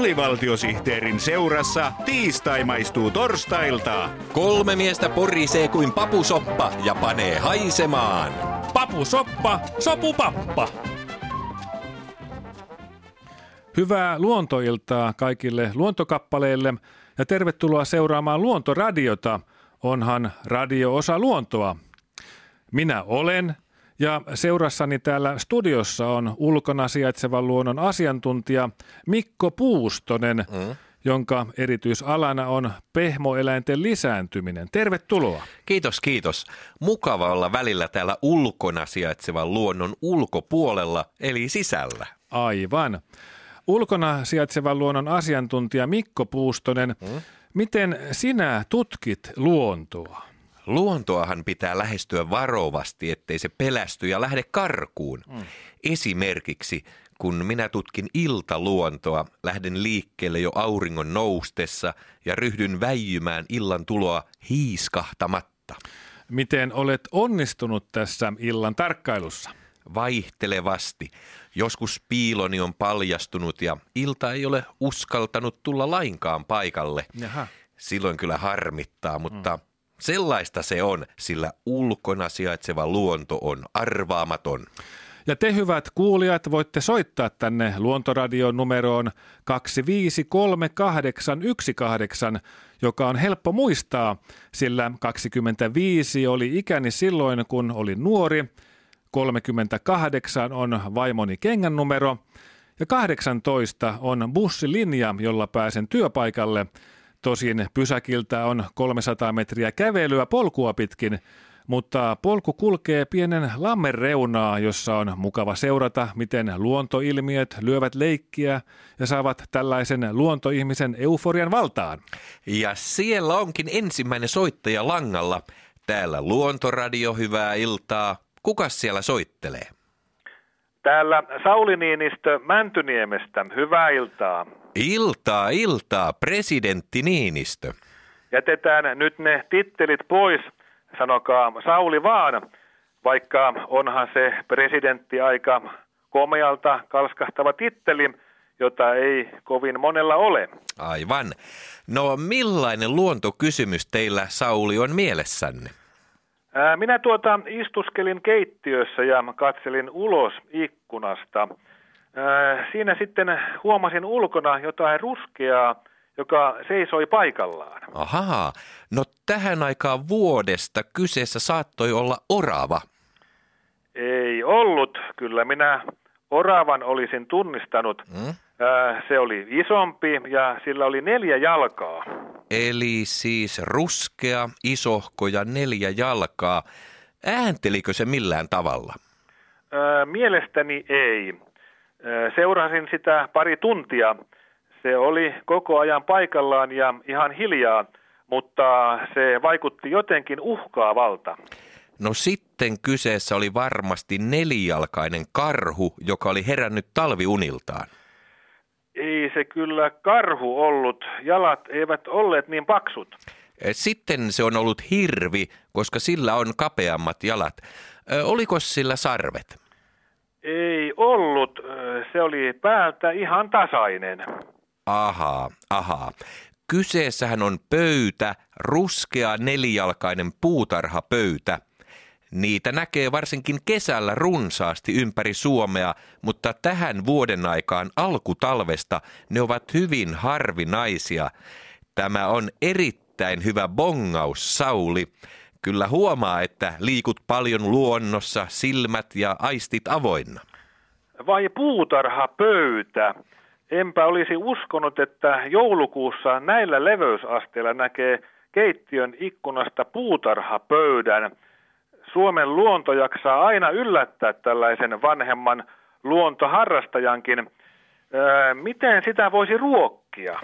Alivaltiosihteerin seurassa tiistai maistuu torstailta. Kolme miestä porisee kuin papusoppa ja panee haisemaan. Papusoppa, sopupappa. Hyvää luontoiltaa kaikille luontokappaleille ja tervetuloa seuraamaan Luontoradiota. Onhan radio osa luontoa. Minä olen ja seurassani täällä studiossa on ulkona sijaitsevan luonnon asiantuntija Mikko Puustonen, mm. jonka erityisalana on pehmoeläinten lisääntyminen. Tervetuloa. Kiitos, kiitos. Mukava olla välillä täällä ulkona sijaitsevan luonnon ulkopuolella, eli sisällä. Aivan. Ulkona sijaitsevan luonnon asiantuntija Mikko Puustonen, mm. miten sinä tutkit luontoa? Luontoahan pitää lähestyä varovasti, ettei se pelästy ja lähde karkuun. Mm. Esimerkiksi kun minä tutkin iltaluontoa, lähden liikkeelle jo auringon noustessa ja ryhdyn väijymään illan tuloa hiiskahtamatta. Miten olet onnistunut tässä illan tarkkailussa? Vaihtelevasti. Joskus piiloni on paljastunut ja ilta ei ole uskaltanut tulla lainkaan paikalle. Jaha. Silloin kyllä harmittaa, mutta mm. Sellaista se on, sillä ulkona sijaitseva luonto on arvaamaton. Ja te hyvät kuulijat voitte soittaa tänne Luontoradion numeroon 253818, joka on helppo muistaa, sillä 25 oli ikäni silloin, kun olin nuori, 38 on vaimoni kengän numero. Ja 18 on bussilinja, jolla pääsen työpaikalle – Tosin pysäkiltä on 300 metriä kävelyä polkua pitkin, mutta polku kulkee pienen lammen reunaa, jossa on mukava seurata, miten luontoilmiöt lyövät leikkiä ja saavat tällaisen luontoihmisen euforian valtaan. Ja siellä onkin ensimmäinen soittaja langalla. Täällä Luontoradio, hyvää iltaa. Kuka siellä soittelee? Täällä Sauli Niinistö Mäntyniemestä. Hyvää iltaa. Iltaa, iltaa, presidentti Niinistö. Jätetään nyt ne tittelit pois, sanokaa Sauli vaan, vaikka onhan se presidentti aika komealta kalskahtava titteli, jota ei kovin monella ole. Aivan. No millainen luontokysymys teillä, Sauli, on mielessänne? Minä tuota istuskelin keittiössä ja katselin ulos ikkunasta – Siinä sitten huomasin ulkona jotain ruskeaa, joka seisoi paikallaan. Ahaa, no tähän aikaan vuodesta kyseessä saattoi olla orava. Ei ollut, kyllä minä oravan olisin tunnistanut. Hmm? Se oli isompi ja sillä oli neljä jalkaa. Eli siis ruskea, isohko ja neljä jalkaa. Ääntelikö se millään tavalla? Mielestäni ei. Seurasin sitä pari tuntia. Se oli koko ajan paikallaan ja ihan hiljaa, mutta se vaikutti jotenkin uhkaavalta. No sitten kyseessä oli varmasti nelijalkainen karhu, joka oli herännyt talviuniltaan. Ei se kyllä karhu ollut. Jalat eivät olleet niin paksut. Sitten se on ollut hirvi, koska sillä on kapeammat jalat. Oliko sillä sarvet? Ei ollut. Se oli päältä ihan tasainen. Ahaa, ahaa. Kyseessähän on pöytä, ruskea nelijalkainen puutarhapöytä. Niitä näkee varsinkin kesällä runsaasti ympäri Suomea, mutta tähän vuoden aikaan alkutalvesta ne ovat hyvin harvinaisia. Tämä on erittäin hyvä bongaus, Sauli. Kyllä huomaa, että liikut paljon luonnossa, silmät ja aistit avoinna. Vai puutarhapöytä? Enpä olisi uskonut, että joulukuussa näillä leveysasteilla näkee keittiön ikkunasta puutarhapöydän. Suomen luonto jaksaa aina yllättää tällaisen vanhemman luontoharrastajankin. Öö, miten sitä voisi ruokkia?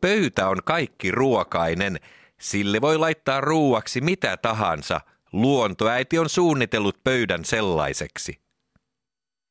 Pöytä on kaikki ruokainen. Sille voi laittaa ruuaksi mitä tahansa. Luontoäiti on suunnitellut pöydän sellaiseksi.